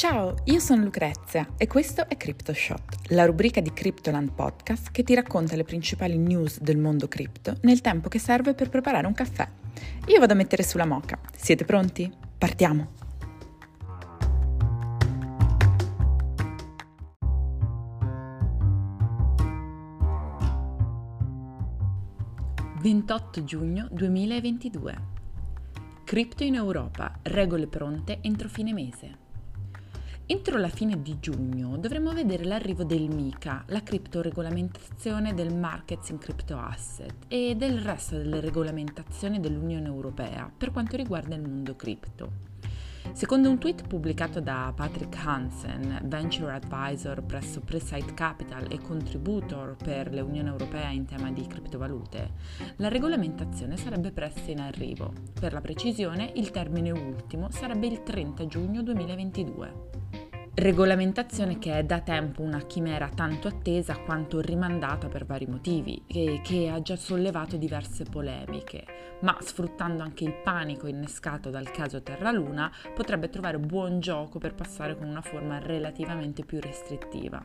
Ciao, io sono Lucrezia e questo è CryptoShot, la rubrica di Cryptoland Podcast che ti racconta le principali news del mondo cripto nel tempo che serve per preparare un caffè. Io vado a mettere sulla moca. Siete pronti? Partiamo! «28 giugno 2022. Cripto in Europa, regole pronte entro fine mese». Entro la fine di giugno dovremo vedere l'arrivo del MICA, la criptoregolamentazione del Markets in Crypto Asset e del resto delle regolamentazioni dell'Unione Europea per quanto riguarda il mondo cripto. Secondo un tweet pubblicato da Patrick Hansen, Venture Advisor presso Preside Capital e contributor per l'Unione Europea in tema di criptovalute, la regolamentazione sarebbe presto in arrivo. Per la precisione, il termine ultimo sarebbe il 30 giugno 2022. Regolamentazione che è da tempo una chimera tanto attesa quanto rimandata per vari motivi e che ha già sollevato diverse polemiche, ma sfruttando anche il panico innescato dal caso Terra Luna potrebbe trovare buon gioco per passare con una forma relativamente più restrittiva.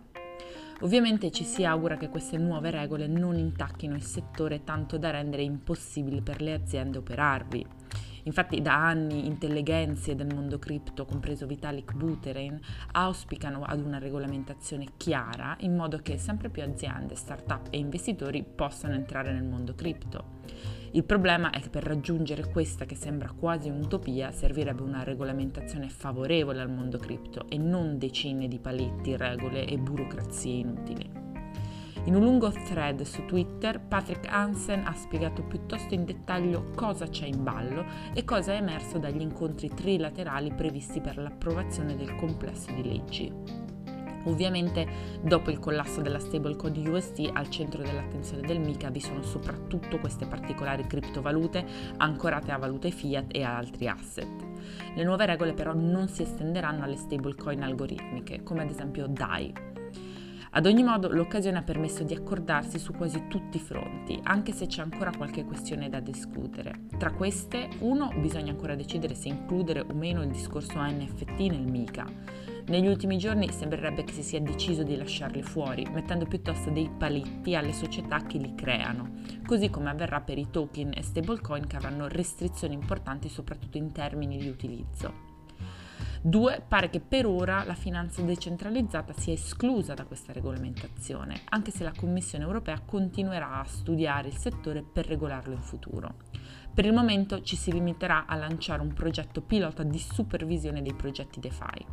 Ovviamente ci si augura che queste nuove regole non intacchino il settore tanto da rendere impossibile per le aziende operarvi. Infatti da anni intelligenze del mondo cripto, compreso Vitalik Buterin, auspicano ad una regolamentazione chiara in modo che sempre più aziende, start-up e investitori possano entrare nel mondo cripto. Il problema è che per raggiungere questa che sembra quasi un'utopia servirebbe una regolamentazione favorevole al mondo cripto e non decine di paletti, regole e burocrazie inutili. In un lungo thread su Twitter, Patrick Hansen ha spiegato piuttosto in dettaglio cosa c'è in ballo e cosa è emerso dagli incontri trilaterali previsti per l'approvazione del complesso di leggi. Ovviamente dopo il collasso della stablecoin USD al centro dell'attenzione del MICA vi sono soprattutto queste particolari criptovalute ancorate a valute fiat e a altri asset. Le nuove regole però non si estenderanno alle stablecoin algoritmiche, come ad esempio DAI. Ad ogni modo l'occasione ha permesso di accordarsi su quasi tutti i fronti, anche se c'è ancora qualche questione da discutere. Tra queste, uno, bisogna ancora decidere se includere o meno il discorso NFT nel MICA. Negli ultimi giorni sembrerebbe che si sia deciso di lasciarli fuori, mettendo piuttosto dei paletti alle società che li creano, così come avverrà per i token e stablecoin che avranno restrizioni importanti soprattutto in termini di utilizzo. Due, pare che per ora la finanza decentralizzata sia esclusa da questa regolamentazione, anche se la Commissione europea continuerà a studiare il settore per regolarlo in futuro. Per il momento ci si limiterà a lanciare un progetto pilota di supervisione dei progetti DeFi.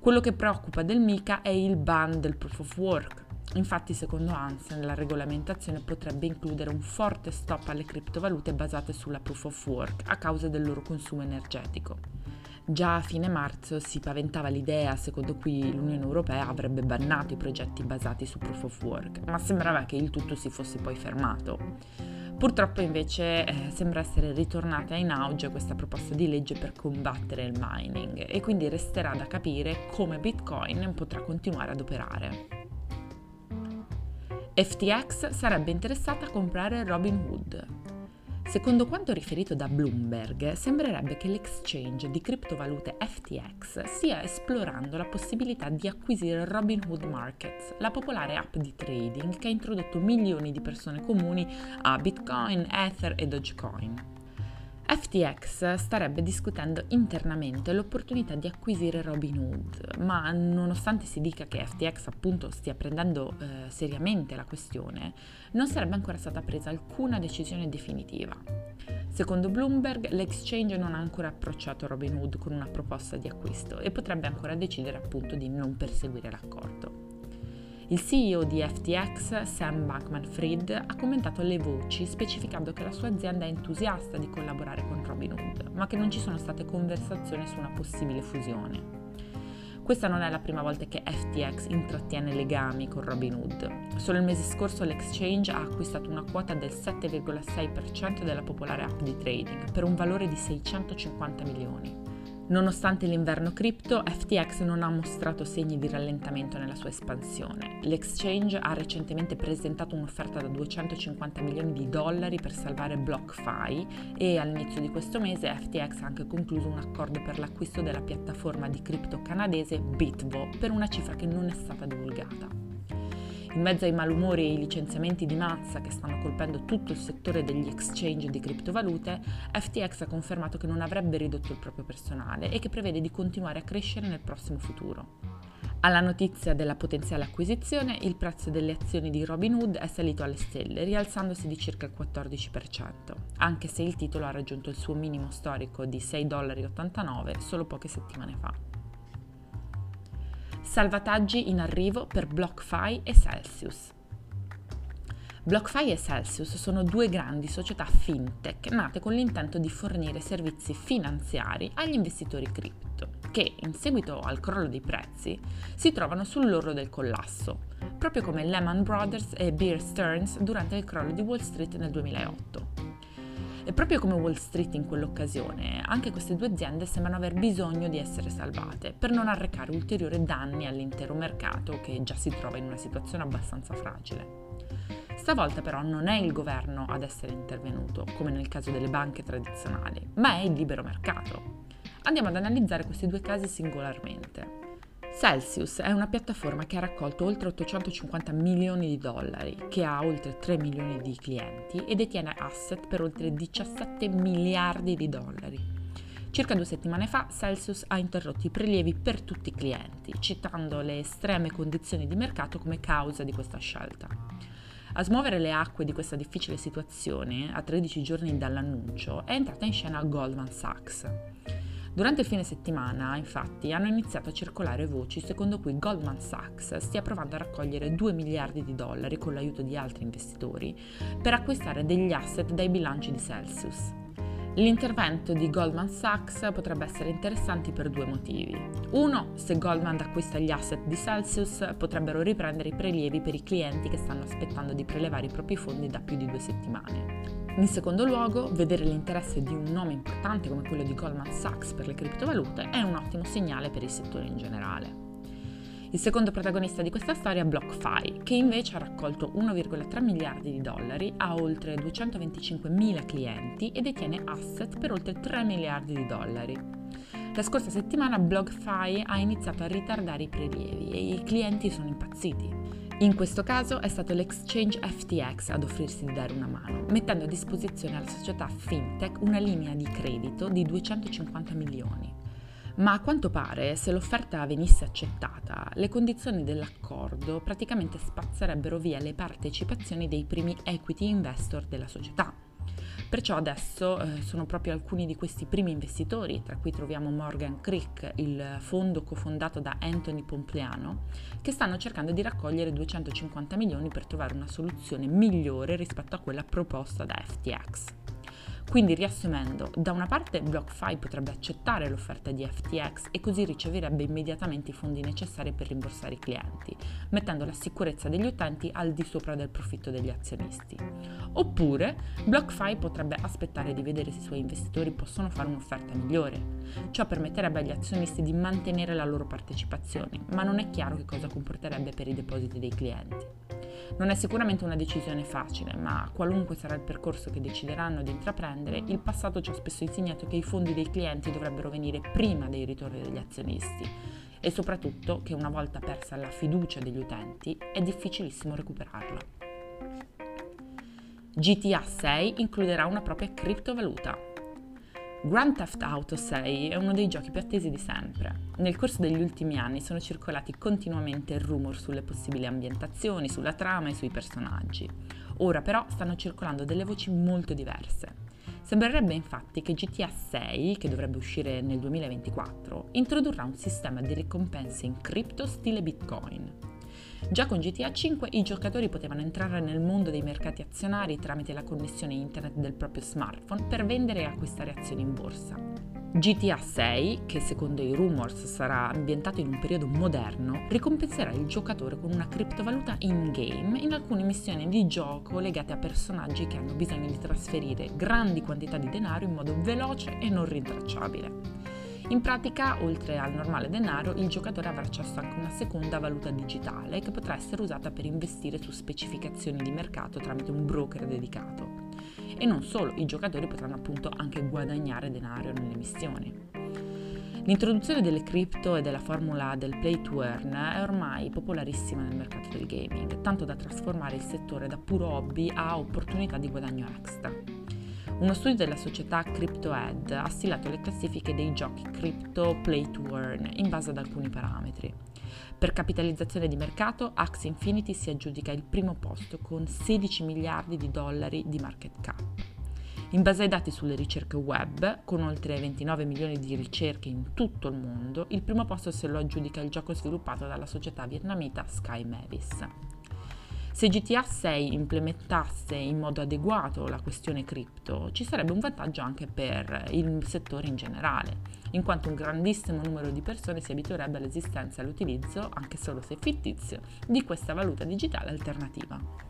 Quello che preoccupa del MICA è il ban del proof of work. Infatti, secondo Hansen, la regolamentazione potrebbe includere un forte stop alle criptovalute basate sulla proof of work a causa del loro consumo energetico. Già a fine marzo si paventava l'idea secondo cui l'Unione Europea avrebbe bannato i progetti basati su proof of work, ma sembrava che il tutto si fosse poi fermato. Purtroppo invece eh, sembra essere ritornata in auge questa proposta di legge per combattere il mining e quindi resterà da capire come Bitcoin potrà continuare ad operare. FTX sarebbe interessata a comprare Robinhood. Secondo quanto riferito da Bloomberg, sembrerebbe che l'exchange di criptovalute FTX stia esplorando la possibilità di acquisire Robinhood Markets, la popolare app di trading che ha introdotto milioni di persone comuni a Bitcoin, Ether e Dogecoin. FTX starebbe discutendo internamente l'opportunità di acquisire Robinhood, ma nonostante si dica che FTX appunto stia prendendo eh, seriamente la questione, non sarebbe ancora stata presa alcuna decisione definitiva. Secondo Bloomberg, l'exchange non ha ancora approcciato Robinhood con una proposta di acquisto e potrebbe ancora decidere appunto di non perseguire l'accordo. Il CEO di FTX, Sam Bankman-Fried, ha commentato le voci specificando che la sua azienda è entusiasta di collaborare con Robinhood, ma che non ci sono state conversazioni su una possibile fusione. Questa non è la prima volta che FTX intrattiene legami con Robinhood. Solo il mese scorso l'exchange ha acquistato una quota del 7,6% della popolare app di trading per un valore di 650 milioni. Nonostante l'inverno cripto, FTX non ha mostrato segni di rallentamento nella sua espansione. L'exchange ha recentemente presentato un'offerta da 250 milioni di dollari per salvare BlockFi e all'inizio di questo mese FTX ha anche concluso un accordo per l'acquisto della piattaforma di cripto canadese Bitvo per una cifra che non è stata divulgata. In mezzo ai malumori e ai licenziamenti di massa che stanno colpendo tutto il settore degli exchange di criptovalute, FTX ha confermato che non avrebbe ridotto il proprio personale e che prevede di continuare a crescere nel prossimo futuro. Alla notizia della potenziale acquisizione, il prezzo delle azioni di Robinhood è salito alle stelle, rialzandosi di circa il 14%, anche se il titolo ha raggiunto il suo minimo storico di 6,89 dollari solo poche settimane fa. Salvataggi in arrivo per BlockFi e Celsius. BlockFi e Celsius sono due grandi società fintech nate con l'intento di fornire servizi finanziari agli investitori cripto, che in seguito al crollo dei prezzi si trovano sull'orlo del collasso, proprio come Lehman Brothers e Bear Stearns durante il crollo di Wall Street nel 2008. E proprio come Wall Street in quell'occasione, anche queste due aziende sembrano aver bisogno di essere salvate per non arrecare ulteriori danni all'intero mercato che già si trova in una situazione abbastanza fragile. Stavolta però non è il governo ad essere intervenuto, come nel caso delle banche tradizionali, ma è il libero mercato. Andiamo ad analizzare questi due casi singolarmente. Celsius è una piattaforma che ha raccolto oltre 850 milioni di dollari, che ha oltre 3 milioni di clienti e detiene asset per oltre 17 miliardi di dollari. Circa due settimane fa Celsius ha interrotto i prelievi per tutti i clienti, citando le estreme condizioni di mercato come causa di questa scelta. A smuovere le acque di questa difficile situazione, a 13 giorni dall'annuncio, è entrata in scena Goldman Sachs. Durante il fine settimana, infatti, hanno iniziato a circolare voci secondo cui Goldman Sachs stia provando a raccogliere 2 miliardi di dollari con l'aiuto di altri investitori per acquistare degli asset dai bilanci di Celsius. L'intervento di Goldman Sachs potrebbe essere interessante per due motivi. Uno, se Goldman acquista gli asset di Celsius, potrebbero riprendere i prelievi per i clienti che stanno aspettando di prelevare i propri fondi da più di due settimane. In secondo luogo, vedere l'interesse di un nome importante come quello di Goldman Sachs per le criptovalute è un ottimo segnale per il settore in generale. Il secondo protagonista di questa storia è BlockFi, che invece ha raccolto 1,3 miliardi di dollari, ha oltre 225 mila clienti e detiene asset per oltre 3 miliardi di dollari. La scorsa settimana BlockFi ha iniziato a ritardare i prelievi e i clienti sono impazziti. In questo caso è stato l'exchange FTX ad offrirsi di dare una mano, mettendo a disposizione alla società FinTech una linea di credito di 250 milioni. Ma a quanto pare, se l'offerta venisse accettata, le condizioni dell'accordo praticamente spazzerebbero via le partecipazioni dei primi equity investor della società Perciò adesso eh, sono proprio alcuni di questi primi investitori, tra cui troviamo Morgan Creek, il fondo cofondato da Anthony Pompliano, che stanno cercando di raccogliere 250 milioni per trovare una soluzione migliore rispetto a quella proposta da FTX. Quindi riassumendo, da una parte BlockFi potrebbe accettare l'offerta di FTX e così riceverebbe immediatamente i fondi necessari per rimborsare i clienti, mettendo la sicurezza degli utenti al di sopra del profitto degli azionisti. Oppure BlockFi potrebbe aspettare di vedere se i suoi investitori possono fare un'offerta migliore. Ciò permetterebbe agli azionisti di mantenere la loro partecipazione, ma non è chiaro che cosa comporterebbe per i depositi dei clienti. Non è sicuramente una decisione facile, ma qualunque sarà il percorso che decideranno di intraprendere, il passato ci ha spesso insegnato che i fondi dei clienti dovrebbero venire prima dei ritorni degli azionisti e soprattutto che una volta persa la fiducia degli utenti è difficilissimo recuperarla. GTA 6 includerà una propria criptovaluta. Grand Theft Auto 6 è uno dei giochi più attesi di sempre. Nel corso degli ultimi anni sono circolati continuamente rumor sulle possibili ambientazioni, sulla trama e sui personaggi. Ora però stanno circolando delle voci molto diverse. Sembrerebbe infatti che GTA 6, che dovrebbe uscire nel 2024, introdurrà un sistema di ricompense in cripto stile Bitcoin. Già con GTA 5 i giocatori potevano entrare nel mondo dei mercati azionari tramite la connessione internet del proprio smartphone per vendere e acquistare azioni in borsa. GTA 6, che secondo i rumors sarà ambientato in un periodo moderno, ricompenserà il giocatore con una criptovaluta in-game in alcune missioni di gioco legate a personaggi che hanno bisogno di trasferire grandi quantità di denaro in modo veloce e non rintracciabile. In pratica, oltre al normale denaro, il giocatore avrà accesso anche a una seconda valuta digitale che potrà essere usata per investire su specificazioni di mercato tramite un broker dedicato. E non solo, i giocatori potranno appunto anche guadagnare denaro nelle missioni. L'introduzione delle cripto e della formula del play to earn è ormai popolarissima nel mercato del gaming, tanto da trasformare il settore da puro hobby a opportunità di guadagno extra. Uno studio della società CryptoEd ha stilato le classifiche dei giochi crypto play to earn in base ad alcuni parametri. Per capitalizzazione di mercato, Axie Infinity si aggiudica il primo posto con 16 miliardi di dollari di market cap. In base ai dati sulle ricerche web, con oltre 29 milioni di ricerche in tutto il mondo, il primo posto se lo aggiudica il gioco sviluppato dalla società vietnamita Sky Mavis. Se GTA 6 implementasse in modo adeguato la questione cripto, ci sarebbe un vantaggio anche per il settore in generale, in quanto un grandissimo numero di persone si abituerebbe all'esistenza e all'utilizzo, anche solo se fittizio, di questa valuta digitale alternativa.